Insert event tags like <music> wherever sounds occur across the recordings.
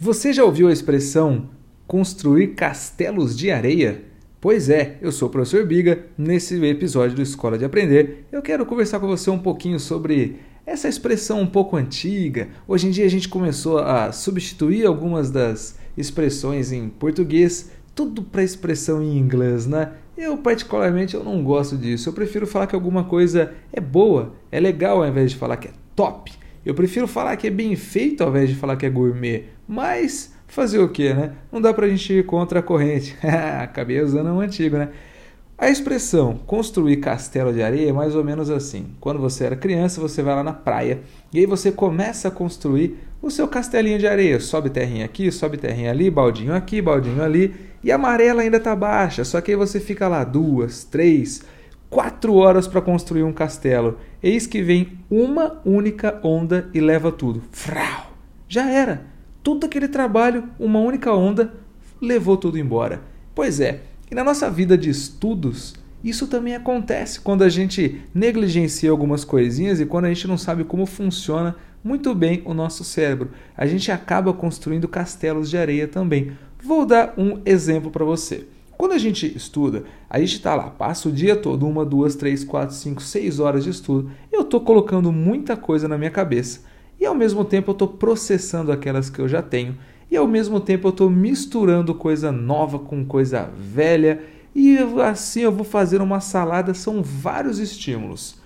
Você já ouviu a expressão construir castelos de areia? Pois é, eu sou o professor Biga. Nesse episódio do Escola de Aprender, eu quero conversar com você um pouquinho sobre essa expressão um pouco antiga. Hoje em dia a gente começou a substituir algumas das expressões em português, tudo para expressão em inglês, né? Eu particularmente eu não gosto disso. Eu prefiro falar que alguma coisa é boa, é legal ao invés de falar que é top. Eu prefiro falar que é bem feito ao invés de falar que é gourmet. Mas fazer o que, né? Não dá pra gente ir contra a corrente. <laughs> Acabei usando um antigo, né? A expressão construir castelo de areia é mais ou menos assim. Quando você era criança, você vai lá na praia e aí você começa a construir o seu castelinho de areia. Sobe terrinha aqui, sobe terrinha ali, baldinho aqui, baldinho ali. E a amarela ainda tá baixa, só que aí você fica lá duas, três, quatro horas para construir um castelo. Eis que vem uma única onda e leva tudo. Frau! Já era. Todo aquele trabalho, uma única onda, levou tudo embora. Pois é, e na nossa vida de estudos, isso também acontece quando a gente negligencia algumas coisinhas e quando a gente não sabe como funciona muito bem o nosso cérebro. A gente acaba construindo castelos de areia também. Vou dar um exemplo para você. Quando a gente estuda, a gente está lá, passa o dia todo, uma, duas, três, quatro, cinco, seis horas de estudo. Eu estou colocando muita coisa na minha cabeça e ao mesmo tempo eu estou processando aquelas que eu já tenho e ao mesmo tempo eu estou misturando coisa nova com coisa velha e assim eu vou fazer uma salada. São vários estímulos.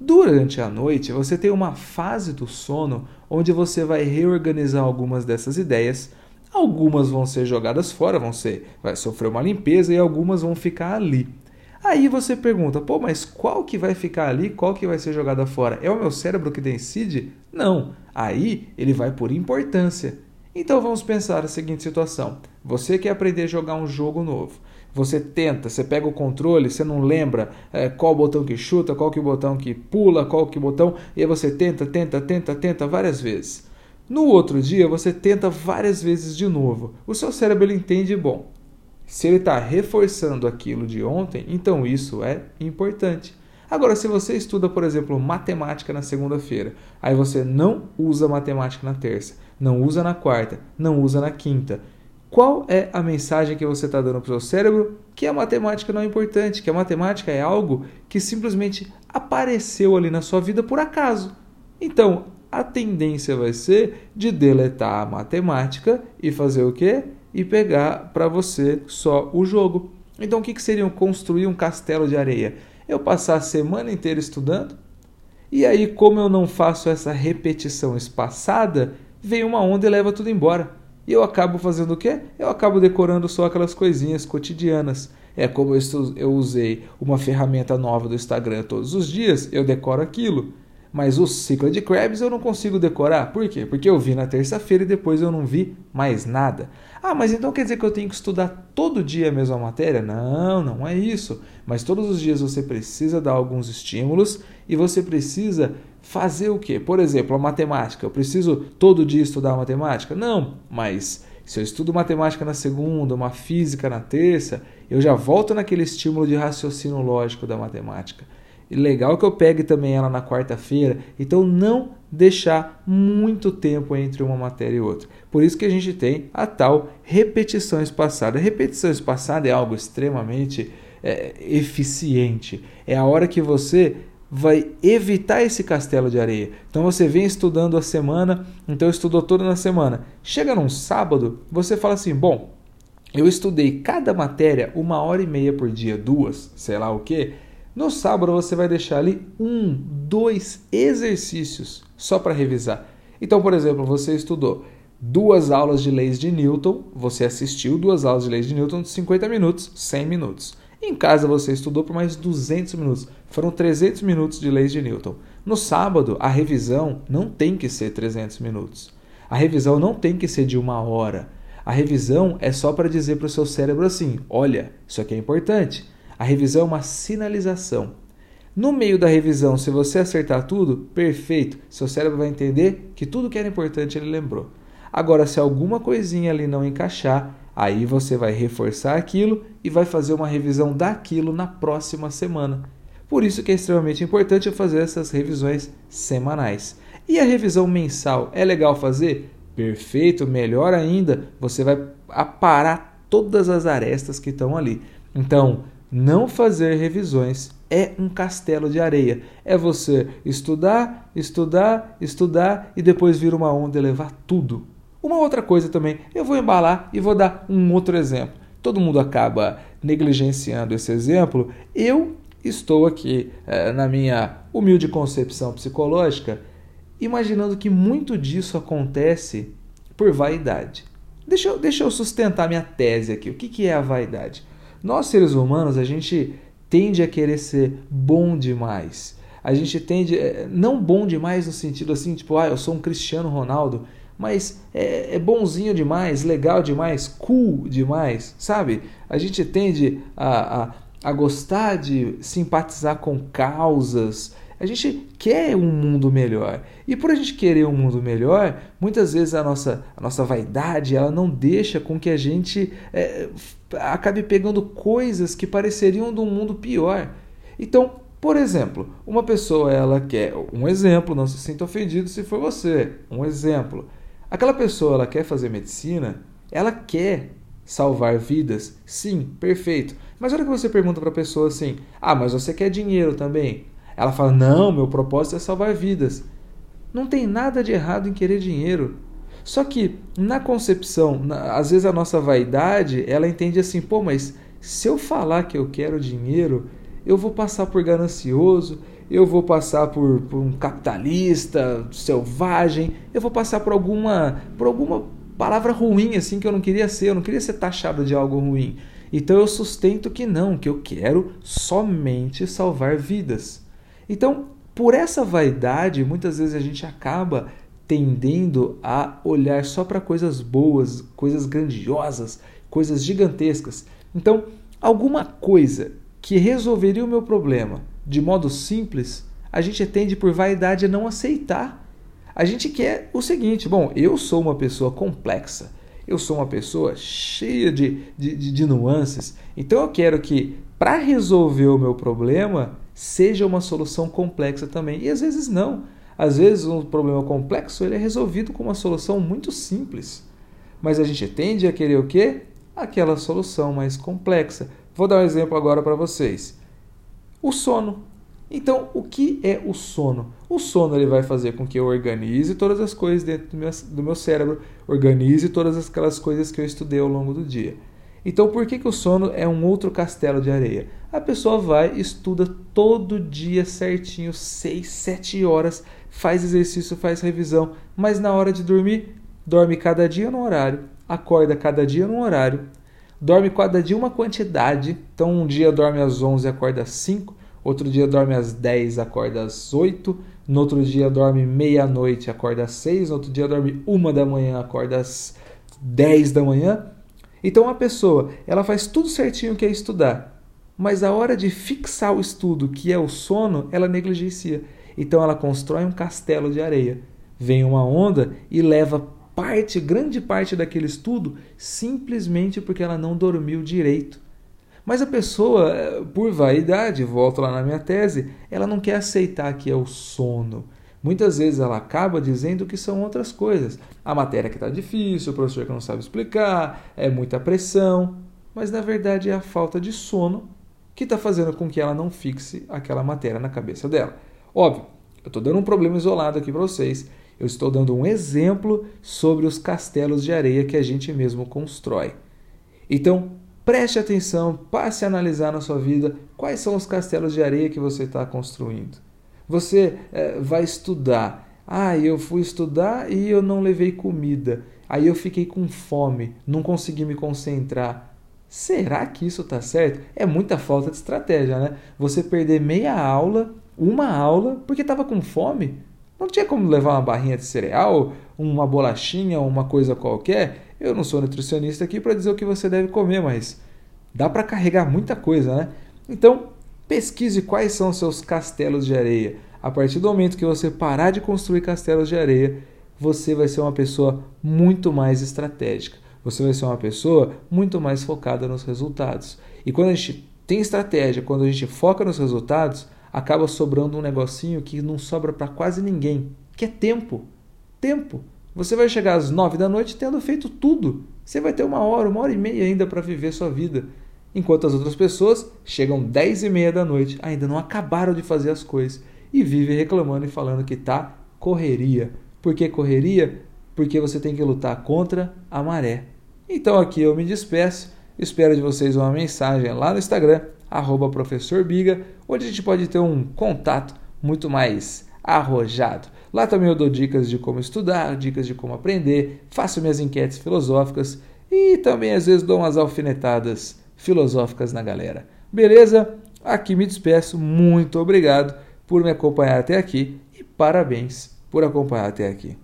Durante a noite, você tem uma fase do sono onde você vai reorganizar algumas dessas ideias Algumas vão ser jogadas fora, vão ser, vai sofrer uma limpeza e algumas vão ficar ali. Aí você pergunta, pô, mas qual que vai ficar ali, qual que vai ser jogada fora? É o meu cérebro que decide? Não. Aí ele vai por importância. Então vamos pensar a seguinte situação: você quer aprender a jogar um jogo novo. Você tenta, você pega o controle, você não lembra é, qual botão que chuta, qual que botão que pula, qual que botão, e aí você tenta, tenta, tenta, tenta várias vezes. No outro dia, você tenta várias vezes de novo. O seu cérebro entende, bom, se ele está reforçando aquilo de ontem, então isso é importante. Agora, se você estuda, por exemplo, matemática na segunda-feira, aí você não usa matemática na terça, não usa na quarta, não usa na quinta, qual é a mensagem que você está dando para o seu cérebro? Que a matemática não é importante, que a matemática é algo que simplesmente apareceu ali na sua vida por acaso. Então, a tendência vai ser de deletar a matemática e fazer o quê? E pegar para você só o jogo. Então, o que, que seria construir um castelo de areia? Eu passar a semana inteira estudando e aí, como eu não faço essa repetição espaçada, vem uma onda e leva tudo embora. E eu acabo fazendo o quê? Eu acabo decorando só aquelas coisinhas cotidianas. É como eu usei uma ferramenta nova do Instagram todos os dias, eu decoro aquilo. Mas o ciclo de Krabs eu não consigo decorar. Por quê? Porque eu vi na terça-feira e depois eu não vi mais nada. Ah, mas então quer dizer que eu tenho que estudar todo dia a mesma matéria? Não, não é isso. Mas todos os dias você precisa dar alguns estímulos e você precisa fazer o quê? Por exemplo, a matemática. Eu preciso todo dia estudar matemática? Não, mas se eu estudo matemática na segunda, uma física na terça, eu já volto naquele estímulo de raciocínio lógico da matemática. Legal que eu pegue também ela na quarta-feira. Então não deixar muito tempo entre uma matéria e outra. Por isso que a gente tem a tal repetição espaçada. Repetição espaçada é algo extremamente é, eficiente. É a hora que você vai evitar esse castelo de areia. Então você vem estudando a semana, então estudou toda na semana. Chega num sábado, você fala assim: bom, eu estudei cada matéria uma hora e meia por dia, duas, sei lá o que. No sábado você vai deixar ali um, dois exercícios só para revisar. Então, por exemplo, você estudou duas aulas de leis de Newton, você assistiu duas aulas de leis de Newton de 50 minutos, 100 minutos. Em casa você estudou por mais 200 minutos, foram 300 minutos de leis de Newton. No sábado, a revisão não tem que ser 300 minutos. A revisão não tem que ser de uma hora. A revisão é só para dizer para o seu cérebro assim: olha, isso aqui é importante. A revisão é uma sinalização. No meio da revisão, se você acertar tudo, perfeito. Seu cérebro vai entender que tudo que era importante ele lembrou. Agora, se alguma coisinha ali não encaixar, aí você vai reforçar aquilo e vai fazer uma revisão daquilo na próxima semana. Por isso que é extremamente importante fazer essas revisões semanais. E a revisão mensal é legal fazer? Perfeito, melhor ainda, você vai aparar todas as arestas que estão ali. Então, não fazer revisões é um castelo de areia. É você estudar, estudar, estudar e depois vir uma onda e levar tudo. Uma outra coisa também, eu vou embalar e vou dar um outro exemplo. Todo mundo acaba negligenciando esse exemplo. Eu estou aqui, é, na minha humilde concepção psicológica, imaginando que muito disso acontece por vaidade. Deixa eu, deixa eu sustentar minha tese aqui. O que, que é a vaidade? Nós, seres humanos, a gente tende a querer ser bom demais. A gente tende, é, não bom demais no sentido assim, tipo, ah, eu sou um Cristiano Ronaldo, mas é, é bonzinho demais, legal demais, cool demais, sabe? A gente tende a, a, a gostar de simpatizar com causas, a gente quer um mundo melhor. E por a gente querer um mundo melhor, muitas vezes a nossa, a nossa vaidade ela não deixa com que a gente é, acabe pegando coisas que pareceriam de um mundo pior. Então, por exemplo, uma pessoa ela quer um exemplo, não se sinta ofendido se for você, um exemplo. Aquela pessoa ela quer fazer medicina, ela quer salvar vidas, sim, perfeito. Mas olha que você pergunta para a pessoa assim: "Ah, mas você quer dinheiro também?" Ela fala: Não, meu propósito é salvar vidas. Não tem nada de errado em querer dinheiro. Só que na concepção, na, às vezes a nossa vaidade, ela entende assim: pô, mas se eu falar que eu quero dinheiro, eu vou passar por ganancioso, eu vou passar por, por um capitalista selvagem, eu vou passar por alguma, por alguma palavra ruim assim que eu não queria ser, eu não queria ser taxado de algo ruim. Então eu sustento que não, que eu quero somente salvar vidas. Então, por essa vaidade, muitas vezes a gente acaba tendendo a olhar só para coisas boas, coisas grandiosas, coisas gigantescas. Então, alguma coisa que resolveria o meu problema de modo simples, a gente tende por vaidade a não aceitar. A gente quer o seguinte: bom, eu sou uma pessoa complexa, eu sou uma pessoa cheia de, de, de, de nuances, então eu quero que, para resolver o meu problema, seja uma solução complexa também. E às vezes não. Às vezes um problema complexo ele é resolvido com uma solução muito simples. Mas a gente tende a querer o quê? Aquela solução mais complexa. Vou dar um exemplo agora para vocês. O sono. Então, o que é o sono? O sono ele vai fazer com que eu organize todas as coisas dentro do meu, do meu cérebro, organize todas aquelas coisas que eu estudei ao longo do dia. Então, por que, que o sono é um outro castelo de areia? A pessoa vai, estuda todo dia certinho, 6, 7 horas, faz exercício, faz revisão, mas na hora de dormir, dorme cada dia no horário, acorda cada dia no horário, dorme cada dia uma quantidade. Então, um dia dorme às 11 e acorda às 5, outro dia dorme às 10 acorda às 8, no outro dia dorme meia-noite acorda às 6, no outro dia dorme uma da manhã acorda às 10 da manhã então a pessoa, ela faz tudo certinho que é estudar, mas a hora de fixar o estudo, que é o sono, ela negligencia. Então ela constrói um castelo de areia. Vem uma onda e leva parte, grande parte daquele estudo, simplesmente porque ela não dormiu direito. Mas a pessoa, por vaidade, volto lá na minha tese, ela não quer aceitar que é o sono. Muitas vezes ela acaba dizendo que são outras coisas. A matéria que está difícil, o professor que não sabe explicar, é muita pressão. Mas na verdade é a falta de sono que está fazendo com que ela não fixe aquela matéria na cabeça dela. Óbvio, eu estou dando um problema isolado aqui para vocês. Eu estou dando um exemplo sobre os castelos de areia que a gente mesmo constrói. Então, preste atenção, passe a analisar na sua vida quais são os castelos de areia que você está construindo. Você é, vai estudar. Ah, eu fui estudar e eu não levei comida. Aí eu fiquei com fome, não consegui me concentrar. Será que isso está certo? É muita falta de estratégia, né? Você perder meia aula, uma aula, porque estava com fome. Não tinha como levar uma barrinha de cereal, uma bolachinha, uma coisa qualquer. Eu não sou nutricionista aqui para dizer o que você deve comer, mas dá para carregar muita coisa, né? Então, Pesquise quais são seus castelos de areia. A partir do momento que você parar de construir castelos de areia, você vai ser uma pessoa muito mais estratégica. Você vai ser uma pessoa muito mais focada nos resultados. E quando a gente tem estratégia, quando a gente foca nos resultados, acaba sobrando um negocinho que não sobra para quase ninguém, que é tempo. Tempo. Você vai chegar às nove da noite tendo feito tudo. Você vai ter uma hora, uma hora e meia ainda para viver sua vida. Enquanto as outras pessoas chegam dez e meia da noite, ainda não acabaram de fazer as coisas e vivem reclamando e falando que tá correria. Por que correria? Porque você tem que lutar contra a maré. Então aqui eu me despeço. Espero de vocês uma mensagem lá no Instagram, arroba professor Biga, onde a gente pode ter um contato muito mais arrojado. Lá também eu dou dicas de como estudar, dicas de como aprender, faço minhas enquetes filosóficas e também às vezes dou umas alfinetadas filosóficas na galera. Beleza? Aqui me despeço. Muito obrigado por me acompanhar até aqui e parabéns por acompanhar até aqui.